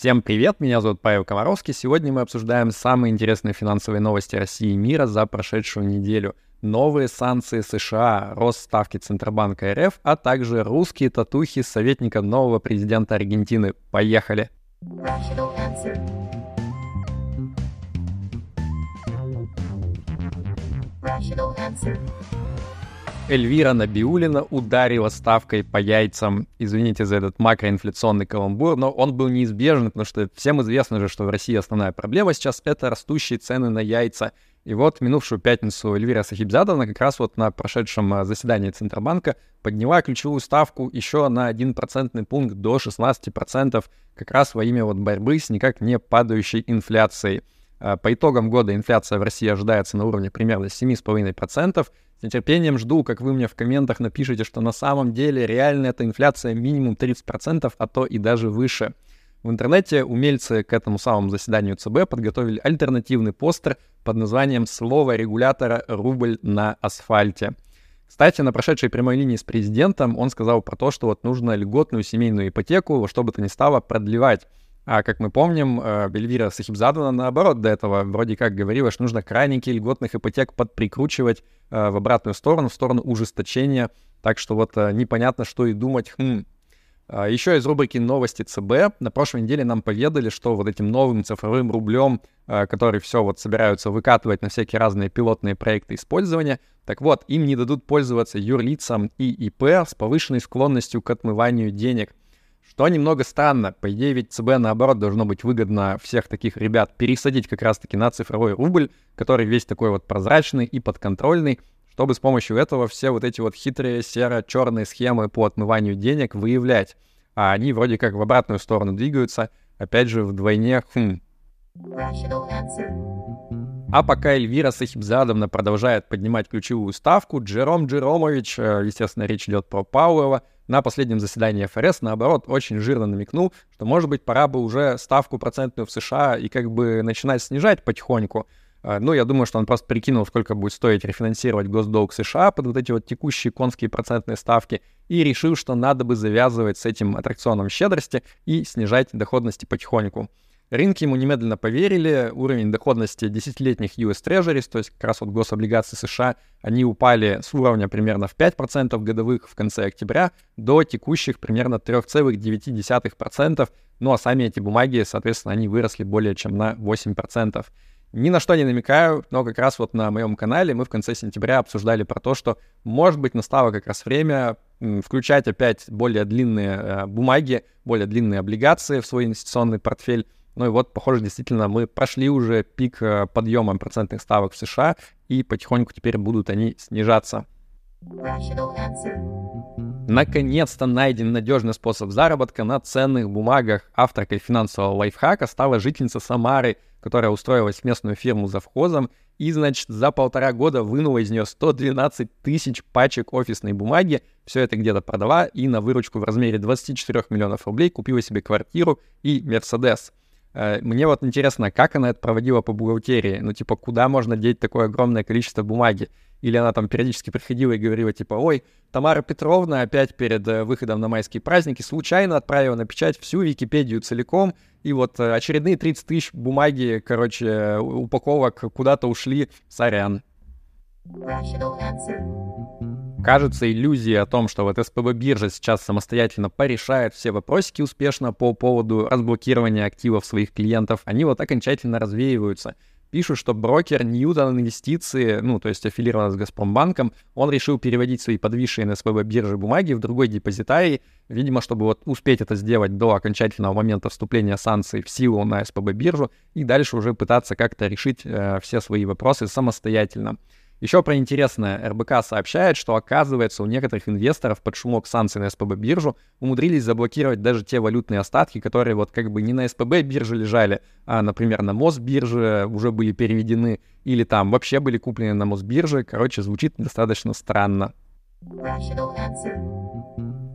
Всем привет, меня зовут Павел Комаровский. Сегодня мы обсуждаем самые интересные финансовые новости России и мира за прошедшую неделю. Новые санкции США, рост ставки Центробанка РФ, а также русские татухи советника нового президента Аргентины. Поехали! Rational answer. Эльвира Набиулина ударила ставкой по яйцам. Извините за этот макроинфляционный каламбур, но он был неизбежен, потому что всем известно же, что в России основная проблема сейчас — это растущие цены на яйца. И вот минувшую пятницу Эльвира Сахибзадовна как раз вот на прошедшем а, заседании Центробанка подняла ключевую ставку еще на 1 процентный пункт до 16%, как раз во имя вот борьбы с никак не падающей инфляцией. А, по итогам года инфляция в России ожидается на уровне примерно 7,5%, с нетерпением жду, как вы мне в комментах напишите, что на самом деле реально эта инфляция минимум 30%, а то и даже выше. В интернете умельцы к этому самому заседанию ЦБ подготовили альтернативный постер под названием «Слово регулятора рубль на асфальте». Кстати, на прошедшей прямой линии с президентом он сказал про то, что вот нужно льготную семейную ипотеку, что бы то ни стало, продлевать. А как мы помним, э, Бельвира Сахибзадовна, наоборот, до этого вроде как говорила, что нужно крайники льготных ипотек подприкручивать э, в обратную сторону, в сторону ужесточения. Так что вот э, непонятно, что и думать. Хм. А Еще из рубрики «Новости ЦБ» на прошлой неделе нам поведали, что вот этим новым цифровым рублем, который все вот собираются выкатывать на всякие разные пилотные проекты использования, так вот, им не дадут пользоваться юрлицам и ИП с повышенной склонностью к отмыванию денег. Что немного странно. По идее, ведь ЦБ, наоборот, должно быть выгодно всех таких ребят пересадить как раз-таки на цифровой рубль, который весь такой вот прозрачный и подконтрольный, чтобы с помощью этого все вот эти вот хитрые серо-черные схемы по отмыванию денег выявлять. А они вроде как в обратную сторону двигаются, опять же, вдвойне, хм. А пока Эльвира Сахибзадовна продолжает поднимать ключевую ставку, Джером Джеромович, э, естественно, речь идет про Пауэлла, на последнем заседании ФРС, наоборот, очень жирно намекнул, что, может быть, пора бы уже ставку процентную в США и как бы начинать снижать потихоньку. А, ну, я думаю, что он просто прикинул, сколько будет стоить рефинансировать госдолг США под вот эти вот текущие конские процентные ставки, и решил, что надо бы завязывать с этим аттракционом щедрости и снижать доходности потихоньку. Рынки ему немедленно поверили, уровень доходности десятилетних US Treasuries, то есть как раз вот гособлигаций США, они упали с уровня примерно в 5% годовых в конце октября до текущих примерно 3,9%, ну а сами эти бумаги, соответственно, они выросли более чем на 8%. Ни на что не намекаю, но как раз вот на моем канале мы в конце сентября обсуждали про то, что, может быть, настало как раз время включать опять более длинные э, бумаги, более длинные облигации в свой инвестиционный портфель, ну и вот, похоже, действительно, мы прошли уже пик э, подъема процентных ставок в США, и потихоньку теперь будут они снижаться. Наконец-то найден надежный способ заработка на ценных бумагах. Авторкой финансового лайфхака стала жительница Самары, которая устроилась в местную фирму за вхозом и, значит, за полтора года вынула из нее 112 тысяч пачек офисной бумаги. Все это где-то продала и на выручку в размере 24 миллионов рублей купила себе квартиру и Мерседес. Э, мне вот интересно, как она это проводила по бухгалтерии? Ну, типа, куда можно деть такое огромное количество бумаги? Или она там периодически приходила и говорила, типа, ой, Тамара Петровна опять перед э, выходом на майские праздники случайно отправила на печать всю Википедию целиком, и вот э, очередные 30 тысяч бумаги, короче, упаковок куда-то ушли, сорян. Кажется, иллюзии о том, что вот СПБ биржа сейчас самостоятельно порешает все вопросики успешно по поводу разблокирования активов своих клиентов, они вот окончательно развеиваются. Пишут, что брокер Ньютон Инвестиции, ну, то есть аффилирован с Газпромбанком, он решил переводить свои подвисшие на СПБ биржи бумаги в другой депозитарий, видимо, чтобы вот успеть это сделать до окончательного момента вступления санкций в силу на СПБ биржу и дальше уже пытаться как-то решить э, все свои вопросы самостоятельно. Еще про интересное. РБК сообщает, что оказывается у некоторых инвесторов под шумок санкций на СПБ биржу умудрились заблокировать даже те валютные остатки, которые вот как бы не на СПБ бирже лежали, а, например, на Мосбирже уже были переведены или там вообще были куплены на Мосбирже. Короче, звучит достаточно странно.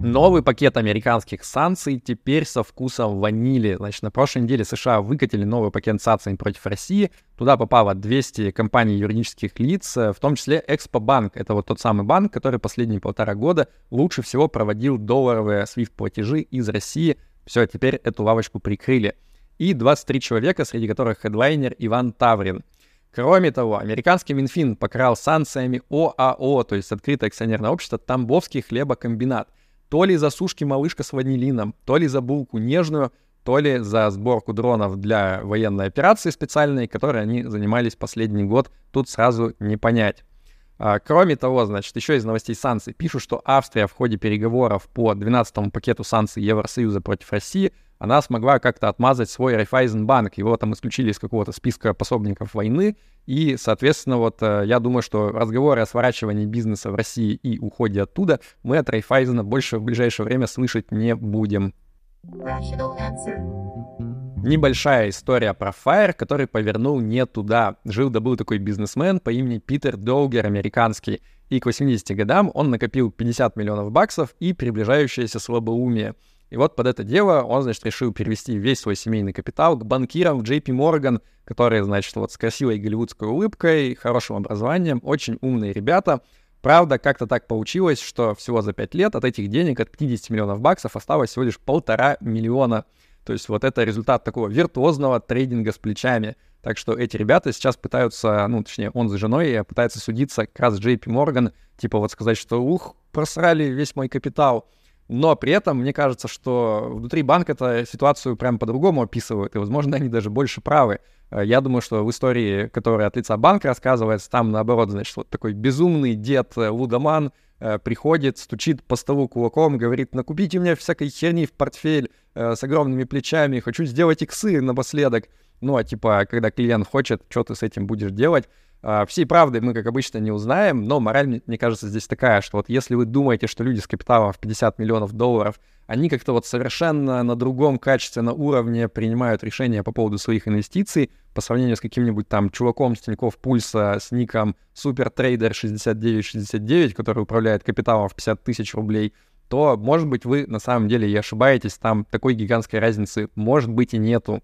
Новый пакет американских санкций теперь со вкусом ванили. Значит, на прошлой неделе США выкатили новый пакет санкций против России. Туда попало 200 компаний юридических лиц, в том числе Экспобанк. Это вот тот самый банк, который последние полтора года лучше всего проводил долларовые SWIFT-платежи из России. Все, теперь эту лавочку прикрыли. и 23 человека, среди которых хедлайнер Иван Таврин. Кроме того, американский Минфин покрал санкциями ОАО, то есть открытое акционерное общество, Тамбовский хлебокомбинат. То ли за сушки малышка с ванилином, то ли за булку нежную, то ли за сборку дронов для военной операции специальной, которой они занимались последний год, тут сразу не понять. А, кроме того, значит, еще из новостей санкций пишут, что Австрия в ходе переговоров по 12-му пакету санкций Евросоюза против России она смогла как-то отмазать свой Райфайзенбанк. Его там исключили из какого-то списка пособников войны. И, соответственно, вот э, я думаю, что разговоры о сворачивании бизнеса в России и уходе оттуда мы от Райфайзена больше в ближайшее время слышать не будем. Небольшая история про Fire, который повернул не туда. Жил да был такой бизнесмен по имени Питер Долгер, американский. И к 80 годам он накопил 50 миллионов баксов и приближающееся слабоумие. И вот под это дело он, значит, решил перевести весь свой семейный капитал к банкирам JP Morgan, которые, значит, вот с красивой голливудской улыбкой, хорошим образованием, очень умные ребята. Правда, как-то так получилось, что всего за 5 лет от этих денег, от 50 миллионов баксов, осталось всего лишь полтора миллиона. То есть вот это результат такого виртуозного трейдинга с плечами. Так что эти ребята сейчас пытаются, ну, точнее, он с женой пытается судиться как раз JP Morgan, типа вот сказать, что ух, просрали весь мой капитал. Но при этом мне кажется, что внутри банка эту ситуацию прям по-другому описывают, и, возможно, они даже больше правы. Э, я думаю, что в истории, которая от лица банка рассказывается, там, наоборот, значит, вот такой безумный дед э, Лудоман э, приходит, стучит по столу кулаком, говорит, накупите мне всякой херни в портфель с огромными плечами, хочу сделать иксы напоследок. Ну, а типа, когда клиент хочет, что ты с этим будешь делать? А, всей правды мы, как обычно, не узнаем, но мораль, мне кажется, здесь такая, что вот если вы думаете, что люди с капиталом в 50 миллионов долларов, они как-то вот совершенно на другом качественном уровне принимают решения по поводу своих инвестиций по сравнению с каким-нибудь там чуваком с Тинькофф Пульса с ником SuperTrader 6969, который управляет капиталом в 50 тысяч рублей, то, может быть, вы на самом деле и ошибаетесь, там такой гигантской разницы, может быть, и нету.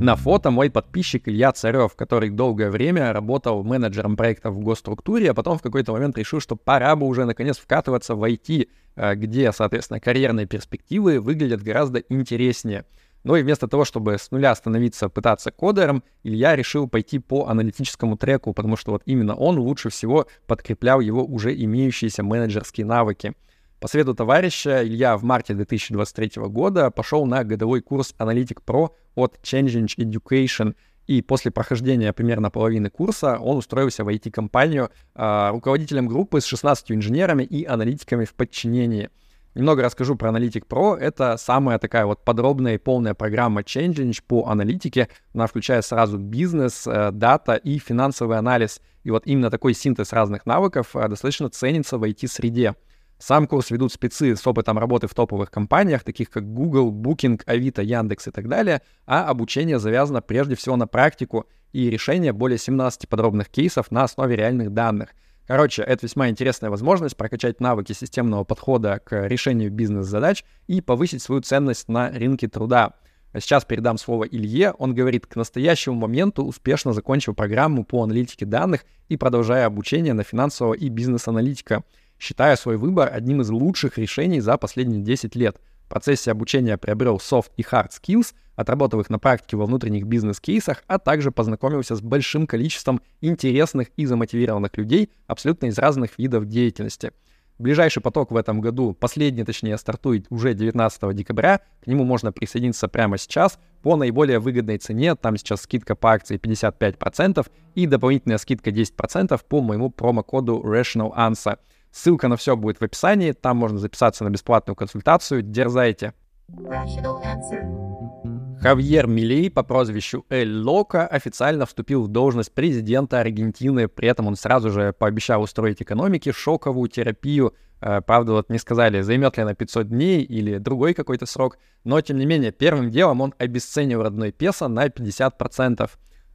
На фото мой подписчик Илья Царев, который долгое время работал менеджером проектов в госструктуре, а потом в какой-то момент решил, что пора бы уже наконец вкатываться в IT, э, где, соответственно, карьерные перспективы выглядят гораздо интереснее. Ну и вместо того, чтобы с нуля становиться, пытаться кодером, Илья решил пойти по аналитическому треку, потому что вот именно он лучше всего подкреплял его уже имеющиеся менеджерские навыки. По совету товарища Илья в марте 2023 года пошел на годовой курс Analytic Pro от Changing Education, и после прохождения примерно половины курса он устроился в IT-компанию э, руководителем группы с 16 инженерами и аналитиками в подчинении. Немного расскажу про Analytic Pro. Это самая такая вот подробная и полная программа Change по аналитике. Она включает сразу бизнес, э, дата и финансовый анализ. И вот именно такой синтез разных навыков э, достаточно ценится в IT-среде. Сам курс ведут спецы с опытом работы в топовых компаниях, таких как Google, Booking, Авито, Яндекс и так далее, а обучение завязано прежде всего на практику и решение более 17 подробных кейсов на основе реальных данных. Короче, это весьма интересная возможность прокачать навыки системного подхода к решению бизнес-задач и повысить свою ценность на рынке труда. Сейчас передам слово Илье. Он говорит, к настоящему моменту успешно закончил программу по аналитике данных и продолжая обучение на финансового и бизнес-аналитика считая свой выбор одним из лучших решений за последние 10 лет. В процессе обучения приобрел soft и hard skills, отработав их на практике во внутренних бизнес-кейсах, а также познакомился с большим количеством интересных и замотивированных людей абсолютно из разных видов деятельности. Ближайший поток в этом году, последний точнее, стартует уже 19 декабря. К нему можно присоединиться прямо сейчас по наиболее выгодной цене. Там сейчас скидка по акции 55% и дополнительная скидка 10% по моему промокоду Rational Answer. Ссылка на все будет в описании, там можно записаться на бесплатную консультацию. Дерзайте! Хавьер Милей по прозвищу Эль Лока официально вступил в должность президента Аргентины, при этом он сразу же пообещал устроить экономике шоковую терапию. Э, правда, вот не сказали, займет ли она 500 дней или другой какой-то срок, но тем не менее первым делом он обесценил родной песо на 50%.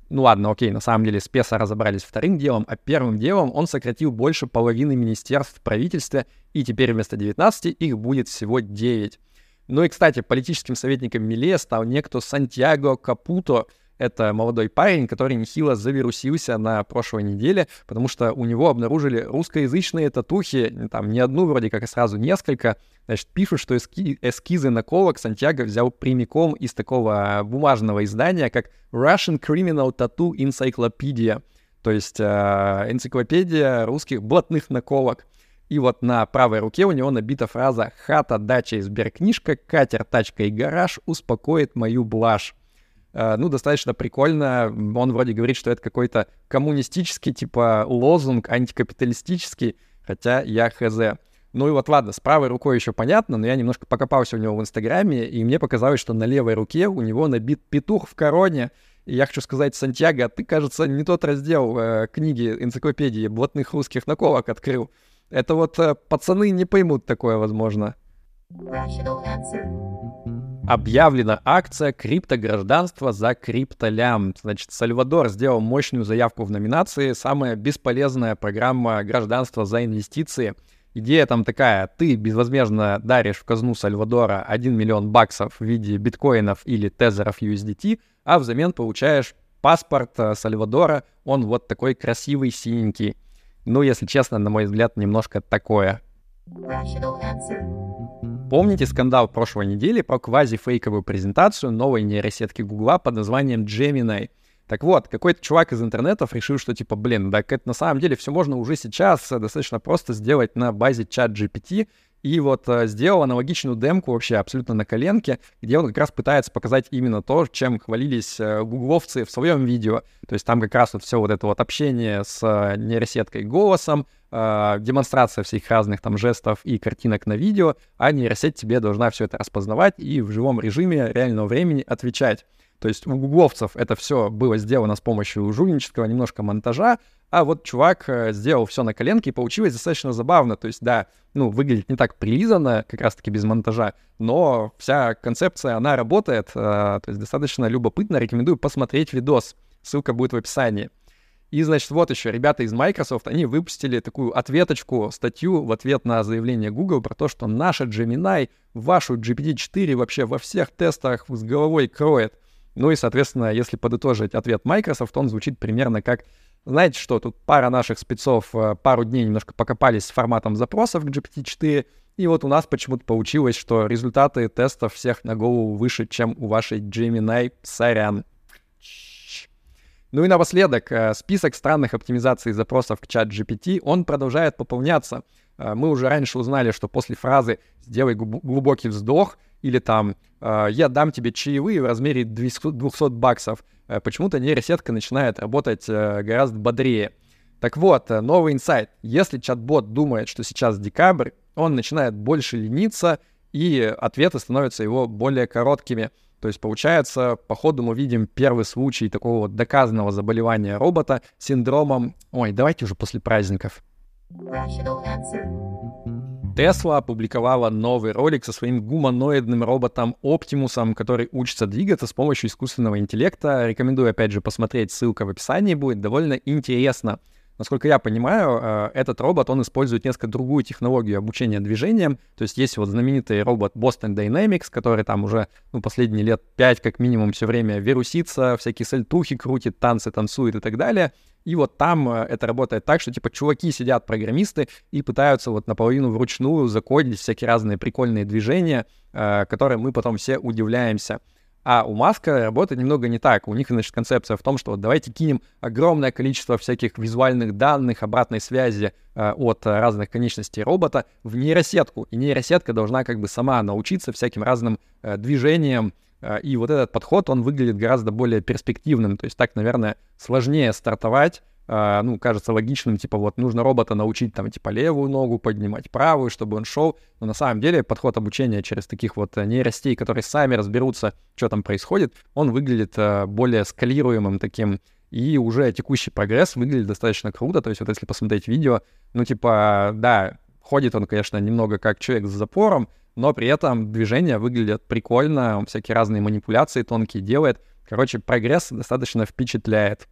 Ну ладно, окей, на самом деле с Песо разобрались вторым делом, а первым делом он сократил больше половины министерств в правительстве, и теперь вместо 19 их будет всего 9. Ну и, кстати, политическим советником Миле стал некто Сантьяго Капуто. Это молодой парень, который нехило завирусился на прошлой неделе, потому что у него обнаружили русскоязычные татухи, там не одну вроде как, а сразу несколько. Значит, пишут, что эски эскизы наколок Сантьяго взял прямиком из такого бумажного издания, как Russian Criminal Tattoo Encyclopedia, то есть э, энциклопедия русских блатных наколок. И вот на правой руке у него набита фраза «Хата, дача сберкнижка, катер, тачка и гараж успокоит мою блажь». Uh, ну, достаточно прикольно. Он вроде говорит, что это какой-то коммунистический, типа, лозунг, антикапиталистический, хотя я хз. Ну и вот ладно, с правой рукой еще понятно, но я немножко покопался у него в Инстаграме, и мне показалось, что на левой руке у него набит петух в короне. И я хочу сказать, Сантьяго, ты, кажется, не тот раздел э, книги энциклопедии блатных русских наколок открыл. Это вот э, пацаны не поймут такое, возможно. Объявлена акция криптогражданства за криптолям. Значит, Сальвадор сделал мощную заявку в номинации «Самая бесполезная программа гражданства за инвестиции». Идея там такая, ты безвозмездно даришь в казну Сальвадора 1 миллион баксов в виде биткоинов или тезеров USDT, а взамен получаешь паспорт э, Сальвадора, он вот такой красивый, синенький. Ну, если честно, на мой взгляд, немножко такое. Помните скандал прошлой недели про квази-фейковую презентацию новой нейросетки Гугла под названием Gemini? Так вот, какой-то чувак из интернетов решил, что типа, блин, так это на самом деле все можно уже сейчас достаточно просто сделать на базе чат GPT, и вот э, сделал аналогичную демку вообще абсолютно на коленке, где он как раз пытается показать именно то, чем хвалились э, гугловцы в своем видео. То есть там как раз вот все вот это вот общение с э, нейросеткой голосом, э, демонстрация всех разных там жестов и картинок на видео, а нейросеть тебе должна все это распознавать и в живом режиме реального времени отвечать. То есть у гугловцев это все было сделано с помощью жульнического немножко монтажа, а вот чувак э, сделал все на коленке, и получилось достаточно забавно. То есть, да, ну, выглядит не так прилизанно, как раз-таки без монтажа, но вся концепция, она работает, э, то есть достаточно любопытно. Рекомендую посмотреть видос, ссылка будет в описании. И, значит, вот еще ребята из Microsoft, они выпустили такую ответочку, статью в ответ на заявление Google про то, что наша Gemini вашу GPT-4 вообще во всех тестах с головой кроет. Ну и, соответственно, если подытожить ответ Microsoft, он звучит примерно как знаете что, тут пара наших спецов э, пару дней немножко покопались с форматом запросов к GPT-4, и вот у нас почему-то получилось, что результаты тестов всех на голову выше, чем у вашей Gemini. Сорян. Ну и напоследок, э, список странных оптимизаций запросов к чат GPT, он продолжает пополняться. Э, мы уже раньше узнали, что после фразы «сделай глубокий вздох» или там «я дам тебе чаевые в размере 200 баксов», Э, почему-то нейросетка начинает работать э, гораздо бодрее. Так вот, э, новый инсайт. Если чат-бот думает, что сейчас декабрь, он начинает больше лениться, и ответы становятся его более короткими. То есть, получается, по ходу мы видим первый случай такого вот доказанного заболевания робота синдромом... Ой, давайте уже после праздников. Тесла опубликовала новый ролик со своим гуманоидным роботом Оптимусом, который учится двигаться с помощью искусственного интеллекта. Рекомендую, опять же, посмотреть, ссылка в описании будет довольно интересно. Насколько я понимаю, э, этот робот, он использует несколько другую технологию обучения движением. То есть есть вот знаменитый робот Boston Dynamics, который там уже ну, последние лет пять как минимум все время вирусится, всякие сальтухи крутит, танцы танцует и так далее. И вот там э, это работает так, что типа чуваки сидят, программисты, и пытаются вот наполовину вручную закодить всякие разные прикольные движения, э, которые мы потом все удивляемся. А у Маска работает немного не так. У них, значит, концепция в том, что вот давайте кинем огромное количество всяких визуальных данных, обратной связи э, от разных конечностей робота в нейросетку. И нейросетка должна как бы сама научиться всяким разным э, движениям. Э, и вот этот подход, он выглядит гораздо более перспективным. То есть так, наверное, сложнее стартовать Uh, ну, кажется логичным, типа, вот, нужно робота научить, там, типа, левую ногу поднимать, правую, чтобы он шел, но на самом деле подход обучения через таких вот э, нейростей, которые сами разберутся, что там происходит, он выглядит uh, более скалируемым таким, и уже текущий прогресс выглядит достаточно круто, то есть вот если посмотреть видео, ну, типа, да, ходит он, конечно, немного как человек с запором, но при этом движения выглядят прикольно, он всякие разные манипуляции тонкие делает, короче, прогресс достаточно впечатляет.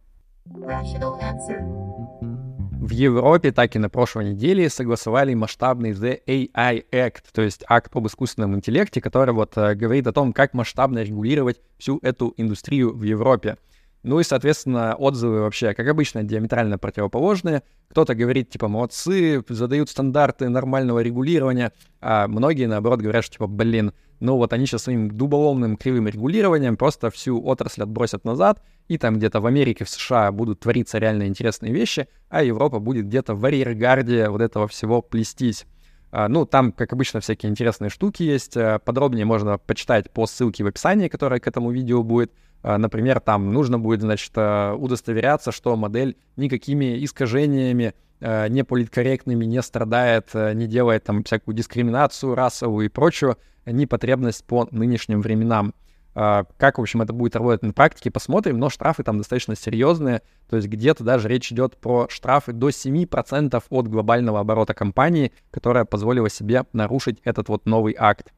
В Европе так и на прошлой неделе согласовали масштабный The AI Act, то есть акт об искусственном интеллекте, который вот э, говорит о том, как масштабно регулировать всю эту индустрию в Европе. Ну и, соответственно, отзывы вообще, как обычно, диаметрально противоположные. Кто-то говорит, типа, молодцы, задают стандарты нормального регулирования, а многие, наоборот, говорят, что, типа, блин, ну вот они сейчас своим дуболомным кривым регулированием просто всю отрасль отбросят назад, и там где-то в Америке, в США будут твориться реально интересные вещи, а Европа будет где-то в арьергарде вот этого всего плестись. А, ну, там, как обычно, всякие интересные штуки есть. А, подробнее можно почитать по ссылке в описании, которая к этому видео будет. А, например, там нужно будет, значит, удостоверяться, что модель никакими искажениями не политкорректными не страдает, не делает там всякую дискриминацию расовую и прочую непотребность по нынешним временам. А, как, в общем, это будет работать на практике, посмотрим, но штрафы там достаточно серьезные, то есть где-то даже речь идет про штрафы до 7% от глобального оборота компании, которая позволила себе нарушить этот вот новый акт.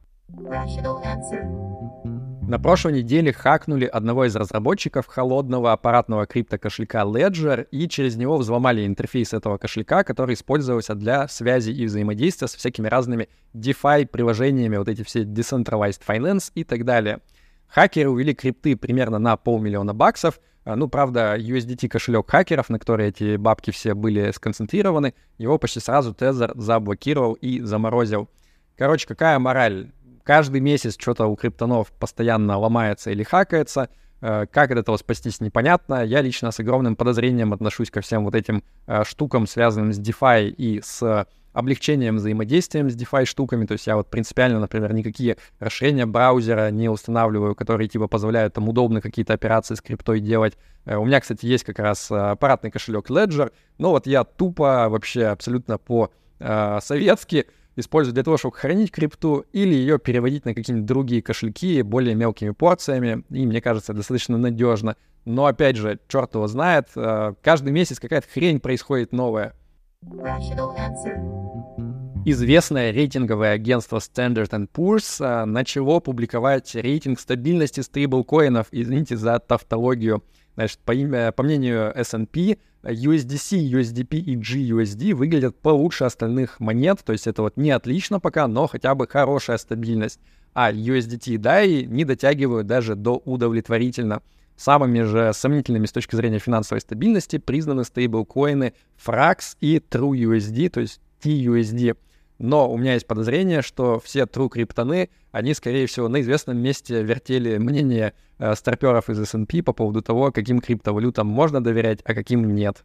На прошлой неделе хакнули одного из разработчиков холодного аппаратного криптокошелька Ledger и через него взломали интерфейс этого кошелька, который использовался для связи и взаимодействия с всякими разными DeFi приложениями, вот эти все Decentralized Finance и так далее. Хакеры увели крипты примерно на полмиллиона баксов. А, ну, правда, USDT кошелек хакеров, на который эти бабки все были сконцентрированы, его почти сразу Тезер заблокировал и заморозил. Короче, какая мораль? Каждый месяц что-то у криптонов постоянно ломается или хакается. Э, как от этого спастись, непонятно. Я лично с огромным подозрением отношусь ко всем вот этим э, штукам, связанным с DeFi и с облегчением взаимодействия с DeFi штуками. То есть я вот принципиально, например, никакие расширения браузера не устанавливаю, которые типа позволяют там удобно какие-то операции с криптой делать. Э, у меня, кстати, есть как раз аппаратный кошелек Ledger, но вот я тупо вообще абсолютно по-советски использую для того, чтобы хранить крипту или ее переводить на какие-нибудь другие кошельки более мелкими порциями. И мне кажется, достаточно надежно. Но опять же, черт его знает, э, каждый месяц какая-то хрень происходит новая. Известное рейтинговое агентство Standard Poor's а, начало публиковать рейтинг стабильности стейблкоинов, извините за тавтологию. Значит, по, имя, по мнению S&P, USDC, USDP и GUSD выглядят получше остальных монет, то есть это вот не отлично пока, но хотя бы хорошая стабильность. А USDT и DAI не дотягивают даже до удовлетворительно. Самыми же сомнительными с точки зрения финансовой стабильности признаны стейблкоины Frax и TrueUSD, то есть TUSD. Но у меня есть подозрение, что все true криптоны, они, скорее всего, на известном месте вертели мнение э, старперов из S&P по поводу того, каким криптовалютам можно доверять, а каким нет.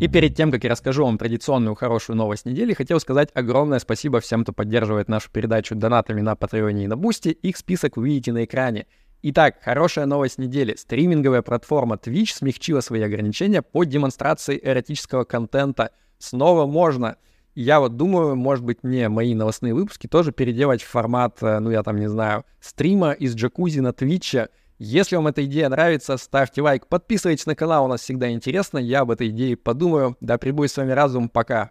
И перед тем, как я расскажу вам традиционную хорошую новость недели, хотел сказать огромное спасибо всем, кто поддерживает нашу передачу донатами на Патреоне и на Бусти. Их список вы видите на экране. Итак, хорошая новость недели. Стриминговая платформа Twitch смягчила свои ограничения по демонстрации эротического контента. Снова можно. Я вот думаю, может быть, мне мои новостные выпуски тоже переделать в формат, э, ну я там не знаю, стрима из джакузи на Твиче. Если вам эта идея нравится, ставьте лайк, подписывайтесь на канал, у нас всегда интересно, я об этой идее подумаю. Да прибудет с вами разум, пока.